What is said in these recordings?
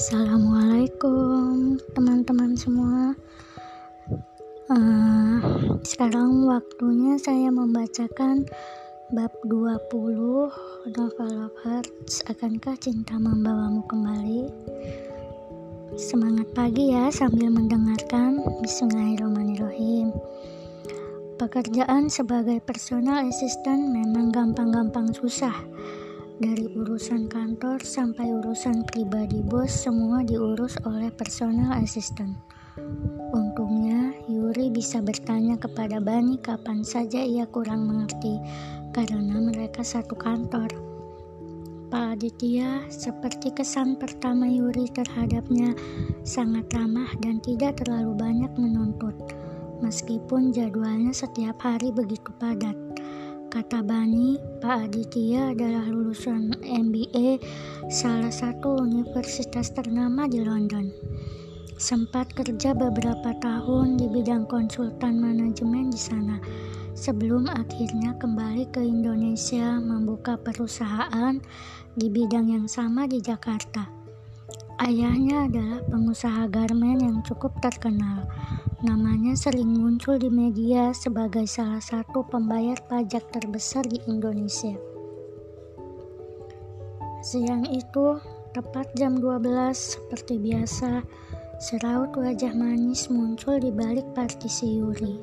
Assalamualaikum teman-teman semua. Uh, Sekarang waktunya saya membacakan bab 20 novel of hearts. Akankah cinta membawamu kembali? Semangat pagi ya sambil mendengarkan Bismillahirrahmanirrahim. Pekerjaan sebagai personal assistant memang gampang-gampang susah dari urusan kantor sampai urusan pribadi bos semua diurus oleh personal assistant. Untungnya Yuri bisa bertanya kepada Bani kapan saja ia kurang mengerti karena mereka satu kantor. Pak Aditya seperti kesan pertama Yuri terhadapnya sangat ramah dan tidak terlalu banyak menuntut meskipun jadwalnya setiap hari begitu padat. Kata Bani, Pak Aditya adalah lulusan MBA salah satu universitas ternama di London. Sempat kerja beberapa tahun di bidang konsultan manajemen di sana, sebelum akhirnya kembali ke Indonesia membuka perusahaan di bidang yang sama di Jakarta. Ayahnya adalah pengusaha garmen yang cukup terkenal Namanya sering muncul di media sebagai salah satu pembayar pajak terbesar di Indonesia. Siang itu, tepat jam 12 seperti biasa, seraut wajah manis muncul di balik partisi Yuri.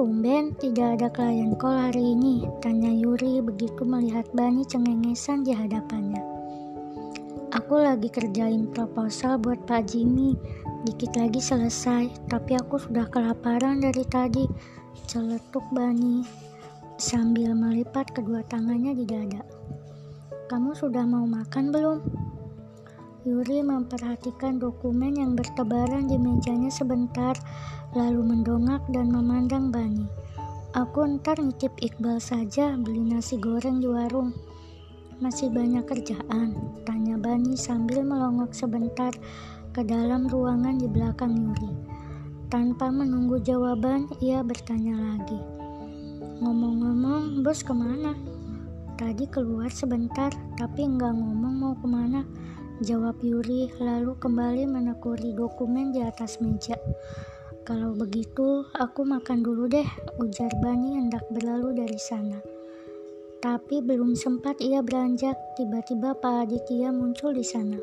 Tumben tidak ada klien call hari ini, tanya Yuri begitu melihat Bani cengengesan di hadapannya. Aku lagi kerjain proposal buat Pak Jimmy, Dikit lagi selesai, tapi aku sudah kelaparan dari tadi. Celetuk Bani sambil melipat kedua tangannya di dada. Kamu sudah mau makan belum? Yuri memperhatikan dokumen yang bertebaran di mejanya sebentar, lalu mendongak dan memandang Bani. Aku ntar nitip Iqbal saja beli nasi goreng di warung. Masih banyak kerjaan? Tanya Bani sambil melongok sebentar ke dalam ruangan di belakang Yuri. Tanpa menunggu jawaban, ia bertanya lagi. Ngomong-ngomong, bos ke mana? Tadi keluar sebentar, tapi nggak ngomong mau ke mana. Jawab Yuri, lalu kembali menekuni dokumen di atas meja. Kalau begitu, aku makan dulu deh, ujar Bani hendak berlalu dari sana. Tapi belum sempat ia beranjak, tiba-tiba Pak Aditya muncul di sana.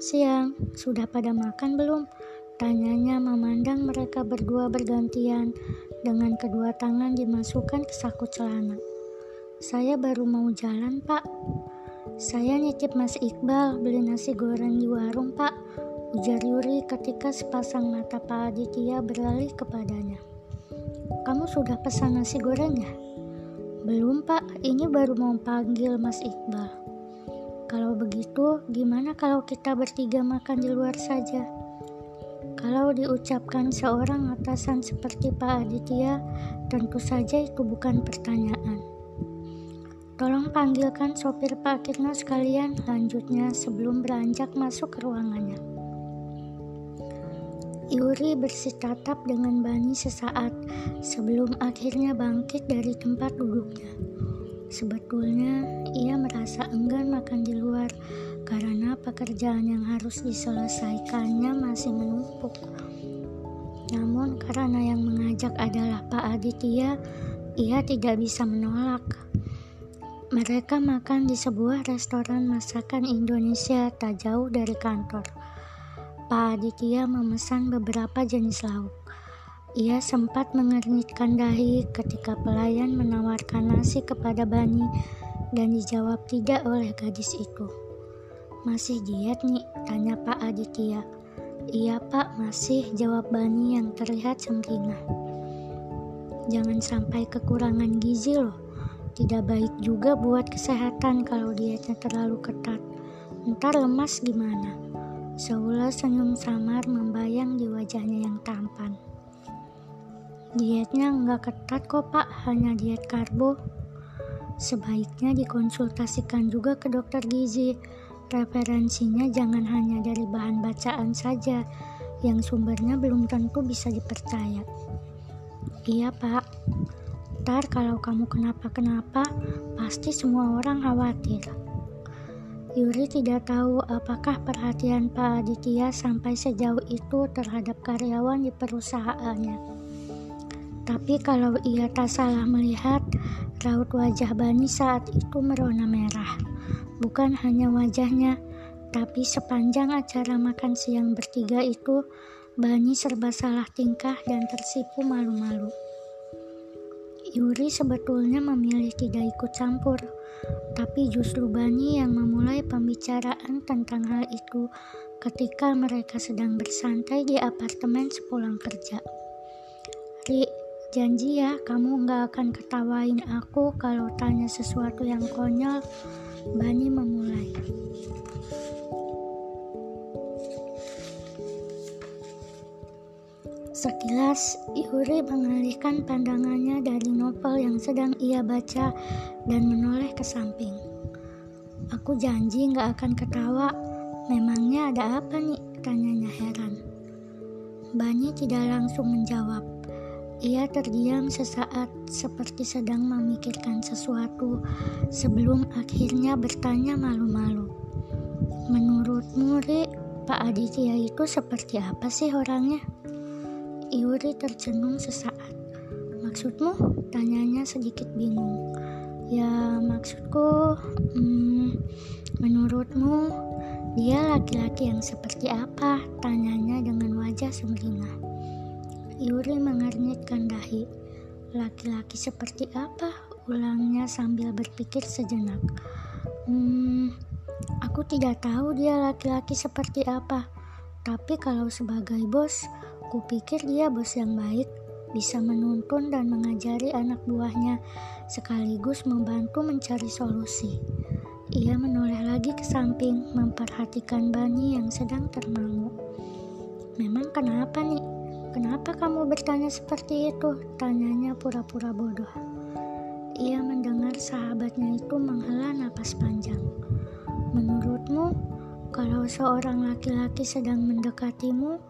Siang, sudah pada makan belum? Tanyanya memandang mereka berdua bergantian dengan kedua tangan dimasukkan ke saku celana. Saya baru mau jalan, Pak. Saya nitip Mas Iqbal beli nasi goreng di warung, Pak. Ujar Yuri ketika sepasang mata Pak Aditya beralih kepadanya. Kamu sudah pesan nasi goreng ya? Belum, Pak. Ini baru mau panggil Mas Iqbal. Kalau begitu, gimana kalau kita bertiga makan di luar saja? Kalau diucapkan seorang atasan seperti Pak Aditya, tentu saja itu bukan pertanyaan. Tolong panggilkan sopir parkirnya sekalian, lanjutnya sebelum beranjak masuk ke ruangannya. Yuri bersitatap dengan Bani sesaat sebelum akhirnya bangkit dari tempat duduknya. Sebetulnya ia merasa enggan makan di luar karena pekerjaan yang harus diselesaikannya masih menumpuk. Namun karena yang mengajak adalah Pak Aditya, ia tidak bisa menolak. Mereka makan di sebuah restoran masakan Indonesia tak jauh dari kantor. Pak Aditya memesan beberapa jenis lauk. Ia sempat mengernyitkan dahi ketika pelayan menawarkan nasi kepada Bani dan dijawab tidak oleh gadis itu. Masih diet nih, tanya Pak Aditya. Iya pak, masih jawab Bani yang terlihat sempurna. Jangan sampai kekurangan gizi loh. Tidak baik juga buat kesehatan kalau dietnya terlalu ketat. Ntar lemas gimana? Seulas senyum samar membayang di wajahnya yang tampan. Dietnya nggak ketat kok pak, hanya diet karbo. Sebaiknya dikonsultasikan juga ke dokter gizi. Referensinya jangan hanya dari bahan bacaan saja, yang sumbernya belum tentu bisa dipercaya. Iya pak, ntar kalau kamu kenapa-kenapa, pasti semua orang khawatir. Yuri tidak tahu apakah perhatian Pak Aditya sampai sejauh itu terhadap karyawan di perusahaannya. Tapi kalau ia tak salah melihat, raut wajah Bani saat itu merona merah. Bukan hanya wajahnya, tapi sepanjang acara makan siang bertiga itu, Bani serba salah tingkah dan tersipu malu-malu. Yuri sebetulnya memilih tidak ikut campur, tapi justru Bani yang memulai pembicaraan tentang hal itu ketika mereka sedang bersantai di apartemen sepulang kerja. Ri, janji ya kamu nggak akan ketawain aku kalau tanya sesuatu yang konyol. Bani memulai. Sekilas, Yuri mengalihkan pandangannya dari novel yang sedang ia baca dan menoleh ke samping. Aku janji gak akan ketawa. Memangnya ada apa nih? Tanyanya heran. Bani tidak langsung menjawab. Ia terdiam sesaat seperti sedang memikirkan sesuatu sebelum akhirnya bertanya malu-malu. Menurutmu, Ri, Pak Aditya itu seperti apa sih orangnya? Yuri tercenung sesaat. Maksudmu? Tanyanya sedikit bingung. Ya maksudku, hmm, menurutmu dia laki-laki yang seperti apa? Tanyanya dengan wajah sumringah. Yuri mengernyitkan dahi. Laki-laki seperti apa? Ulangnya sambil berpikir sejenak. Hmm, aku tidak tahu dia laki-laki seperti apa. Tapi kalau sebagai bos, Kupikir dia bos yang baik, bisa menuntun dan mengajari anak buahnya, sekaligus membantu mencari solusi. Ia menoleh lagi ke samping, memperhatikan Bani yang sedang termangu. Memang kenapa nih? Kenapa kamu bertanya seperti itu? Tanyanya pura-pura bodoh. Ia mendengar sahabatnya itu menghela napas panjang. Menurutmu, kalau seorang laki-laki sedang mendekatimu,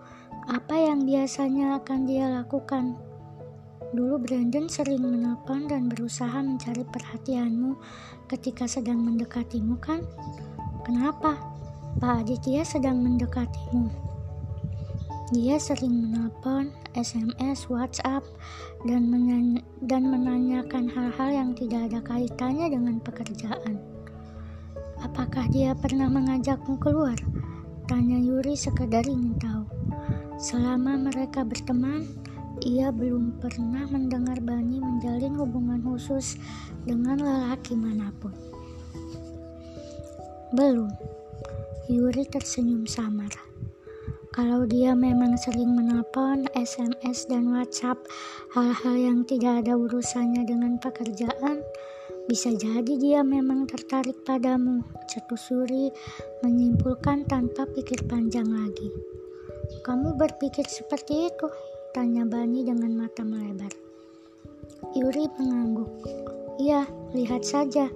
apa yang biasanya akan dia lakukan? Dulu Brandon sering menelpon dan berusaha mencari perhatianmu ketika sedang mendekatimu kan? Kenapa? Pak Aditya sedang mendekatimu. Dia sering menelpon, SMS, WhatsApp, dan, dan menanyakan hal-hal yang tidak ada kaitannya dengan pekerjaan. Apakah dia pernah mengajakmu keluar? Tanya Yuri sekedar ingin tahu. Selama mereka berteman, ia belum pernah mendengar Bani menjalin hubungan khusus dengan lelaki mana pun. Belum. Yuri tersenyum samar. Kalau dia memang sering menelpon, SMS, dan WhatsApp hal-hal yang tidak ada urusannya dengan pekerjaan, bisa jadi dia memang tertarik padamu. Cetus Yuri menyimpulkan tanpa pikir panjang lagi. Kamu berpikir seperti itu? Tanya Bani dengan mata melebar. Yuri mengangguk. Iya, lihat saja.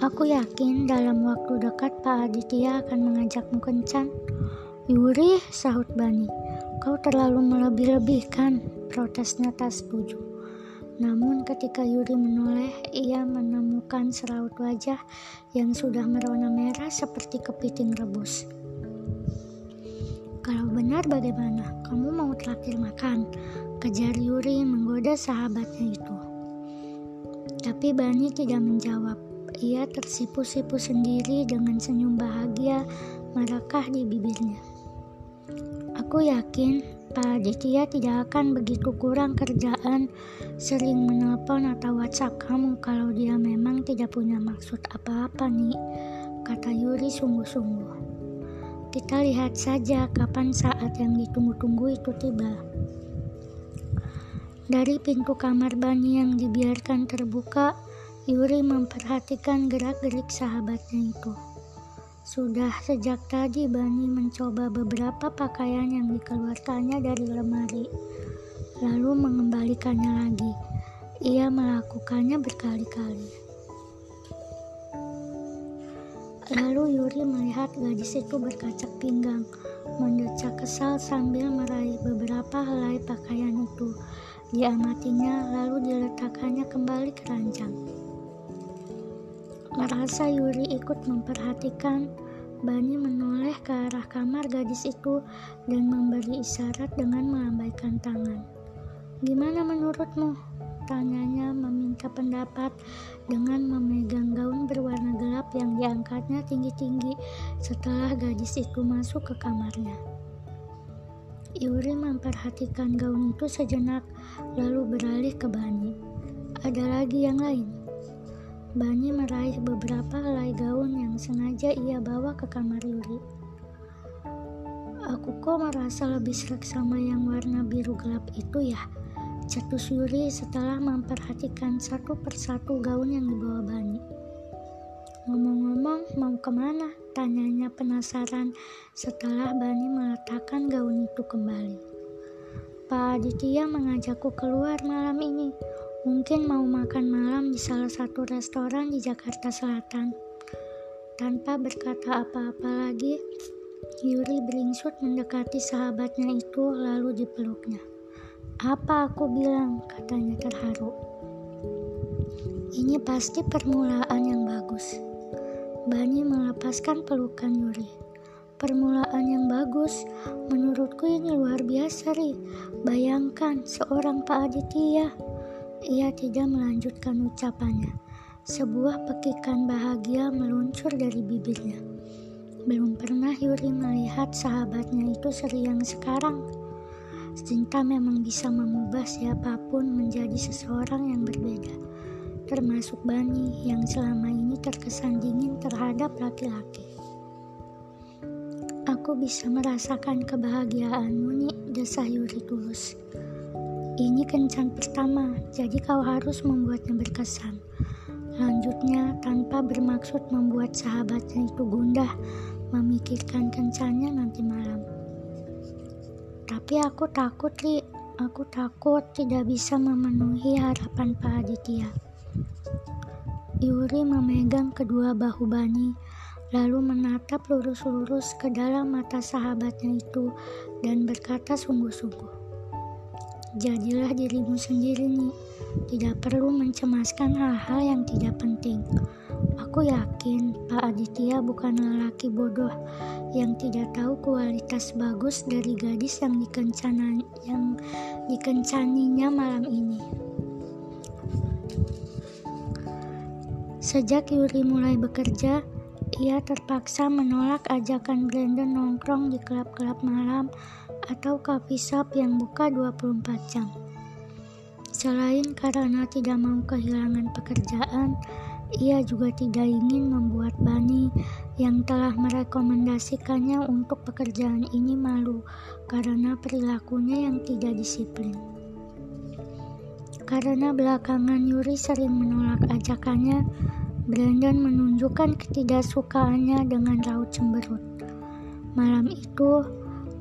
Aku yakin dalam waktu dekat Pak Aditya akan mengajakmu kencan. Yuri, sahut Bani. Kau terlalu melebih-lebihkan. Protesnya tak setuju. Namun ketika Yuri menoleh, ia menemukan seraut wajah yang sudah merona merah seperti kepiting rebus. Kalau benar bagaimana? Kamu mau traktir makan? Kejar Yuri menggoda sahabatnya itu. Tapi Bani tidak menjawab. Ia tersipu-sipu sendiri dengan senyum bahagia merekah di bibirnya. Aku yakin Pak Aditya tidak akan begitu kurang kerjaan sering menelpon atau WhatsApp kamu kalau dia memang tidak punya maksud apa-apa nih, kata Yuri sungguh-sungguh. Kita lihat saja kapan saat yang ditunggu-tunggu itu tiba. Dari pintu kamar Bani yang dibiarkan terbuka, Yuri memperhatikan gerak-gerik sahabatnya itu. Sudah sejak tadi Bani mencoba beberapa pakaian yang dikeluarkannya dari lemari, lalu mengembalikannya lagi. Ia melakukannya berkali-kali. Lalu Yuri melihat gadis itu berkacak pinggang, mendecak kesal sambil meraih beberapa helai pakaian itu. Diamatinya lalu diletakkannya kembali ke ranjang. Merasa Yuri ikut memperhatikan, Bani menoleh ke arah kamar gadis itu dan memberi isyarat dengan melambaikan tangan. Gimana menurutmu? Tanyanya meminta pendapat dengan memegang gaun berwarna gelap yang diangkatnya tinggi-tinggi setelah gadis itu masuk ke kamarnya. Yuri memperhatikan gaun itu sejenak, lalu beralih ke Bani. Ada lagi yang lain? Bani meraih beberapa helai gaun yang sengaja ia bawa ke kamar Yuri. Aku kok merasa lebih serak sama yang warna biru gelap itu ya? Cetus Yuri setelah memperhatikan satu persatu gaun yang dibawa Bani. Ngomong-ngomong, mau ke mana? Tanyanya penasaran setelah Bani meletakkan gaun itu kembali. Pak Aditya mengajakku keluar malam ini Mungkin mau makan malam di salah satu restoran di Jakarta Selatan. Tanpa berkata apa-apa lagi, Yuri beringsut mendekati sahabatnya itu lalu dipeluknya. Apa aku bilang, katanya terharu. Ini pasti permulaan yang bagus. Bani melepaskan pelukan Yuri. Permulaan yang bagus, menurutku ini luar biasa, Ri. Bayangkan seorang Pak Aditya ia tidak melanjutkan ucapannya. Sebuah pekikan bahagia meluncur dari bibirnya. Belum pernah Yuri melihat sahabatnya itu seriang sekarang. Cinta memang bisa mengubah siapa pun menjadi seseorang yang berbeda, termasuk Bani yang selama ini terkesan dingin terhadap laki-laki. Aku bisa merasakan kebahagiaanmu nih, desah Yuri tulus. Ini kencan pertama, jadi kau harus membuatnya berkesan. Lanjutnya, tanpa bermaksud membuat sahabatnya itu gundah, memikirkan kencannya nanti malam. Tapi aku takut, Li. Aku takut tidak bisa memenuhi harapan Pak Aditya. Yuri memegang kedua bahu Bani, lalu menatap lurus-lurus ke dalam mata sahabatnya itu dan berkata sungguh-sungguh. Jadilah dirimu sendiri nih. Tidak perlu mencemaskan hal-hal yang tidak penting. Aku yakin Pak Aditya bukan lelaki bodoh yang tidak tahu kualitas bagus dari gadis yang dikencana yang dikencaninya malam ini. Sejak Yuri mulai bekerja, ia terpaksa menolak ajakan Brandon nongkrong di klub-klub malam atau coffee shop yang buka 24 jam. Selain karena tidak mau kehilangan pekerjaan, ia juga tidak ingin membuat Bani yang telah merekomendasikannya untuk pekerjaan ini malu karena perilakunya yang tidak disiplin. Karena belakangan Yuri sering menolak ajakannya, Brandon menunjukkan ketidaksukaannya dengan raut cemberut. Malam itu,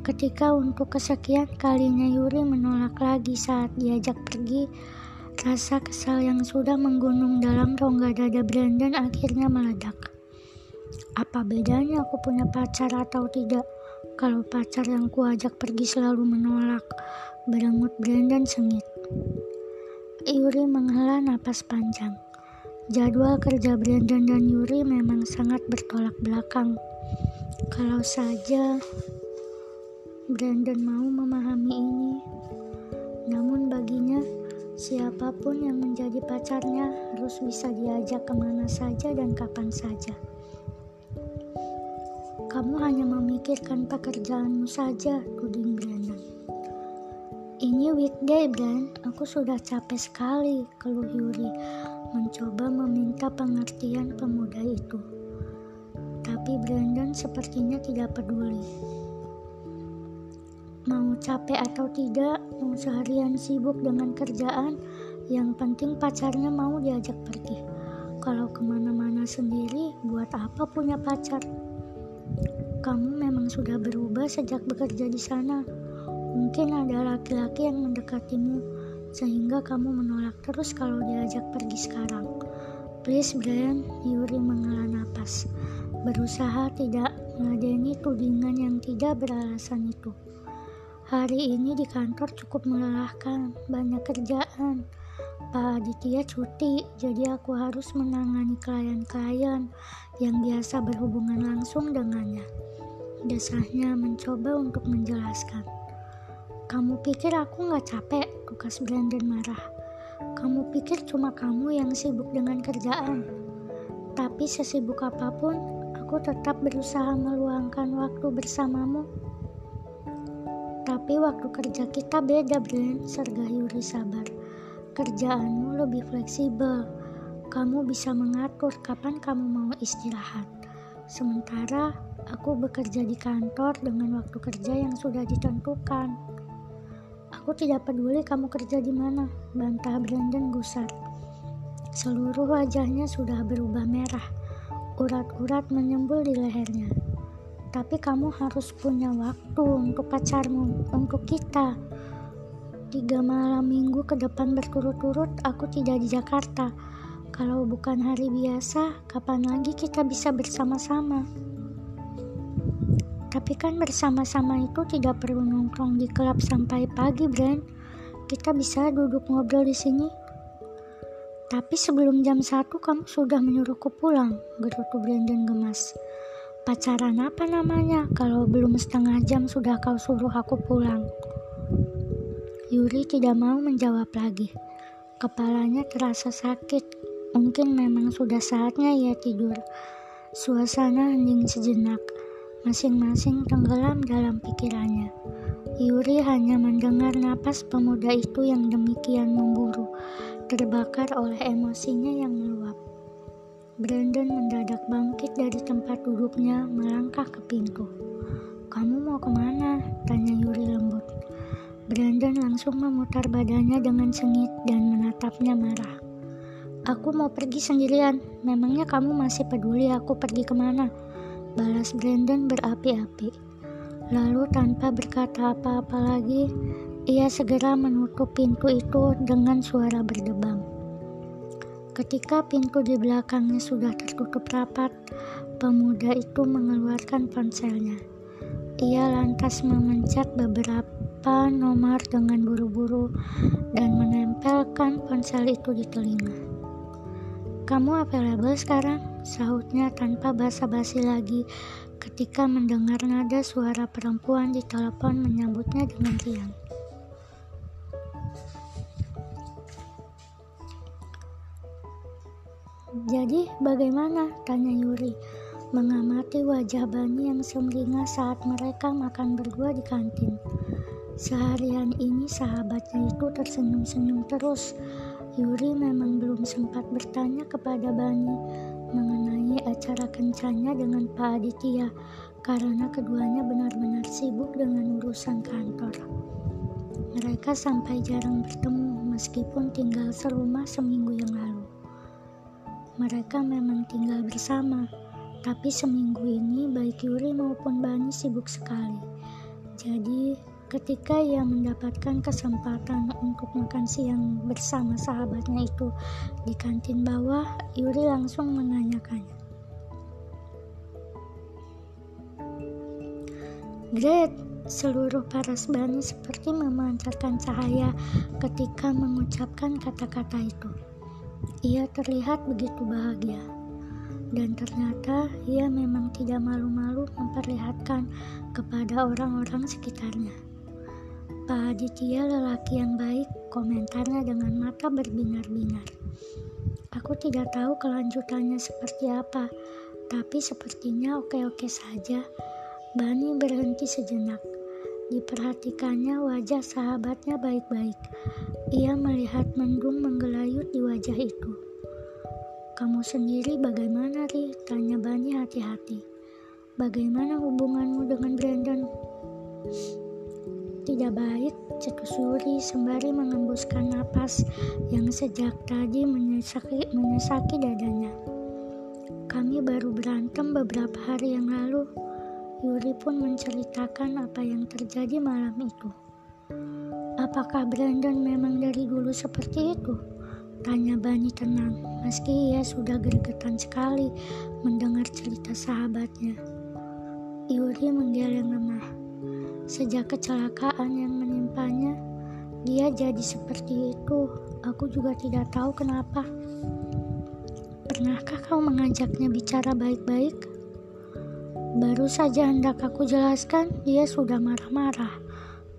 Ketika untuk kesekian kalinya Yuri menolak lagi saat diajak pergi, rasa kesal yang sudah menggunung dalam rongga dada Brandon akhirnya meledak. Apa bedanya aku punya pacar atau tidak? Kalau pacar yang kuajak pergi selalu menolak, berengut Brandon sengit. Yuri menghela napas panjang. Jadwal kerja Brandon dan Yuri memang sangat bertolak belakang. Kalau saja Brandon mau memahami ini. Namun baginya, siapa pun yang menjadi pacarnya harus bisa diajak ke mana saja dan kapan saja. Kamu hanya memikirkan pekerjaanmu saja, tuding Brandon. Ini weekday, Brand. Aku sudah capek sekali, keluh Yuri, mencoba meminta pengertian pemuda itu. Tapi Brandon sepertinya tidak peduli. Mau capek atau tidak, mau seharian sibuk dengan kerjaan, yang penting pacarnya mau diajak pergi. Kalau ke mana-mana sendiri, buat apa punya pacar? Kamu memang sudah berubah sejak bekerja di sana. Mungkin ada laki-laki yang mendekatimu, sehingga kamu menolak terus kalau diajak pergi sekarang. Please Brian, Yuri menghela napas, berusaha tidak meladeni tudingan yang tidak beralasan itu. Hari ini di kantor cukup melelahkan, banyak kerjaan. Pak Aditya cuti, jadi aku harus menangani klien-klien yang biasa berhubungan langsung dengannya. Desahnya mencoba untuk menjelaskan. Kamu pikir aku nggak capek? Tukas Brandon marah. Kamu pikir cuma kamu yang sibuk dengan kerjaan? Tapi sesibuk apa pun, aku tetap berusaha meluangkan waktu bersamamu. Tapi waktu kerja kita beda, Brand, sergah Yuri sabar. Kerjaanmu lebih fleksibel. Kamu bisa mengatur kapan kamu mau istirahat. Sementara aku bekerja di kantor dengan waktu kerja yang sudah ditentukan. Aku tidak peduli kamu kerja di mana, bantah Brandon gusar. Seluruh wajahnya sudah berubah merah. Urat-urat menyembul di lehernya. Tapi kamu harus punya waktu untuk pacarmu, untuk kita. Tiga malam minggu ke depan berturut-turut aku tidak di Jakarta. Kalau bukan hari biasa, kapan lagi kita bisa bersama-sama? Tapi kan bersama-sama itu tidak perlu nongkrong di klub sampai pagi, Brand. Kita bisa duduk ngobrol di sini. Tapi sebelum jam satu kamu sudah menyuruhku pulang, gerutu Brandon gemas. Pacaran apa namanya kalau belum setengah jam sudah kau suruh aku pulang? Yuri tidak mau menjawab lagi. Kepalanya terasa sakit. Mungkin memang sudah saatnya ia tidur. Suasana hening sejenak. Masing-masing tenggelam dalam pikirannya. Yuri hanya mendengar napas pemuda itu yang demikian memburu, terbakar oleh emosinya yang meluap. Brandon mendadak bangkit dari tempat duduknya, melangkah ke pintu. Kamu mau ke mana? Tanya Yuri lembut. Brandon langsung memutar badannya dengan sengit dan menatapnya marah. Aku mau pergi sendirian. Memangnya kamu masih peduli aku pergi ke mana? Balas Brandon berapi-api. Lalu tanpa berkata apa-apa lagi, ia segera menutup pintu itu dengan suara berdebam. Ketika pintu di belakangnya sudah tertutup rapat, pemuda itu mengeluarkan ponselnya. Ia lantas memencet beberapa nomor dengan buru-buru dan menempelkan ponsel itu di telinga. Kamu available sekarang? sahutnya tanpa basa-basi lagi ketika mendengar nada suara perempuan di telepon menyambutnya dengan riang. Jadi bagaimana? Tanya Yuri mengamati wajah Bani yang sumringah saat mereka makan berdua di kantin. Seharian ini sahabatnya itu tersenyum-senyum terus. Yuri memang belum sempat bertanya kepada Bani mengenai acara kencannya dengan Pak Aditya karena keduanya benar-benar sibuk dengan urusan kantor. Mereka sampai jarang bertemu meskipun tinggal serumah seminggu yang lalu. Mereka memang tinggal bersama, tapi seminggu ini baik Yuri maupun Bani sibuk sekali. Jadi Ketika ia mendapatkan kesempatan untuk makan siang bersama sahabatnya itu di kantin bawah, Yuri langsung menanyakannya. Great, seluruh paras Bani seperti memancarkan cahaya ketika mengucapkan kata-kata itu. Ia terlihat begitu bahagia. Dan ternyata ia memang tidak malu-malu memperlihatkan kepada orang-orang sekitarnya. Pak Aditya lelaki yang baik, komentarnya dengan mata berbinar-binar. Aku tidak tahu kelanjutannya seperti apa, tapi sepertinya oke-oke saja. Bani berhenti sejenak. Diperhatikannya wajah sahabatnya baik-baik. Ia melihat mendung menggelayut di wajah itu. Kamu sendiri bagaimana, Ri? Tanya Bani hati-hati. Bagaimana hubunganmu dengan Brandon? Tidak baik, cetus Yuri sembari mengembuskan napas yang sejak tadi menyesaki, menyesaki dadanya. Kami baru berantem beberapa hari yang lalu. Yuri pun menceritakan apa yang terjadi malam itu. Apakah Brandon memang dari dulu seperti itu? Tanya Bani tenang, meski ia sudah gergetan sekali mendengar cerita sahabatnya. Yuri menggeleng lemah. Sejak kecelakaan yang menimpanya, dia jadi seperti itu. Aku juga tidak tahu kenapa. Pernahkah kau mengajaknya bicara baik-baik? Baru saja hendak aku jelaskan, dia sudah marah-marah.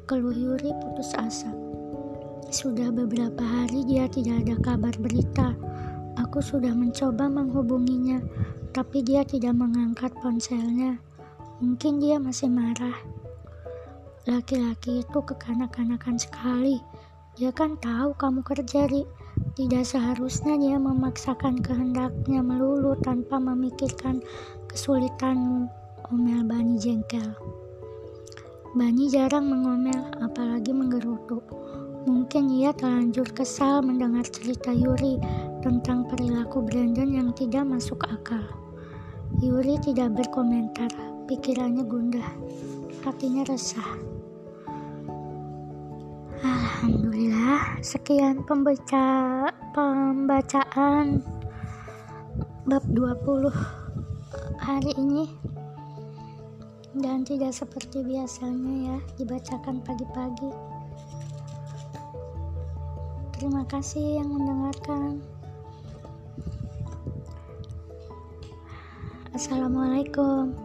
Keluh Yuri putus asa. Sudah beberapa hari dia tidak ada kabar berita. Aku sudah mencoba menghubunginya, tapi dia tidak mengangkat ponselnya. Mungkin dia masih marah. Laki-laki itu kekanak-kanakan sekali. Dia kan tahu kamu kerja, Ri. Tidak seharusnya dia memaksakan kehendaknya melulu tanpa memikirkan kesulitanmu, omel Bani jengkel. Bani jarang mengomel, apalagi menggerutu. Mungkin ia terlanjur kesal mendengar cerita Yuri tentang perilaku Brandon yang tidak masuk akal. Yuri tidak berkomentar, pikirannya gundah, hatinya resah. Alhamdulillah, sekian pembaca pembacaan bab 20 hari ini dan tidak seperti biasanya ya dibacakan pagi-pagi. Terima kasih yang mendengarkan. Assalamualaikum.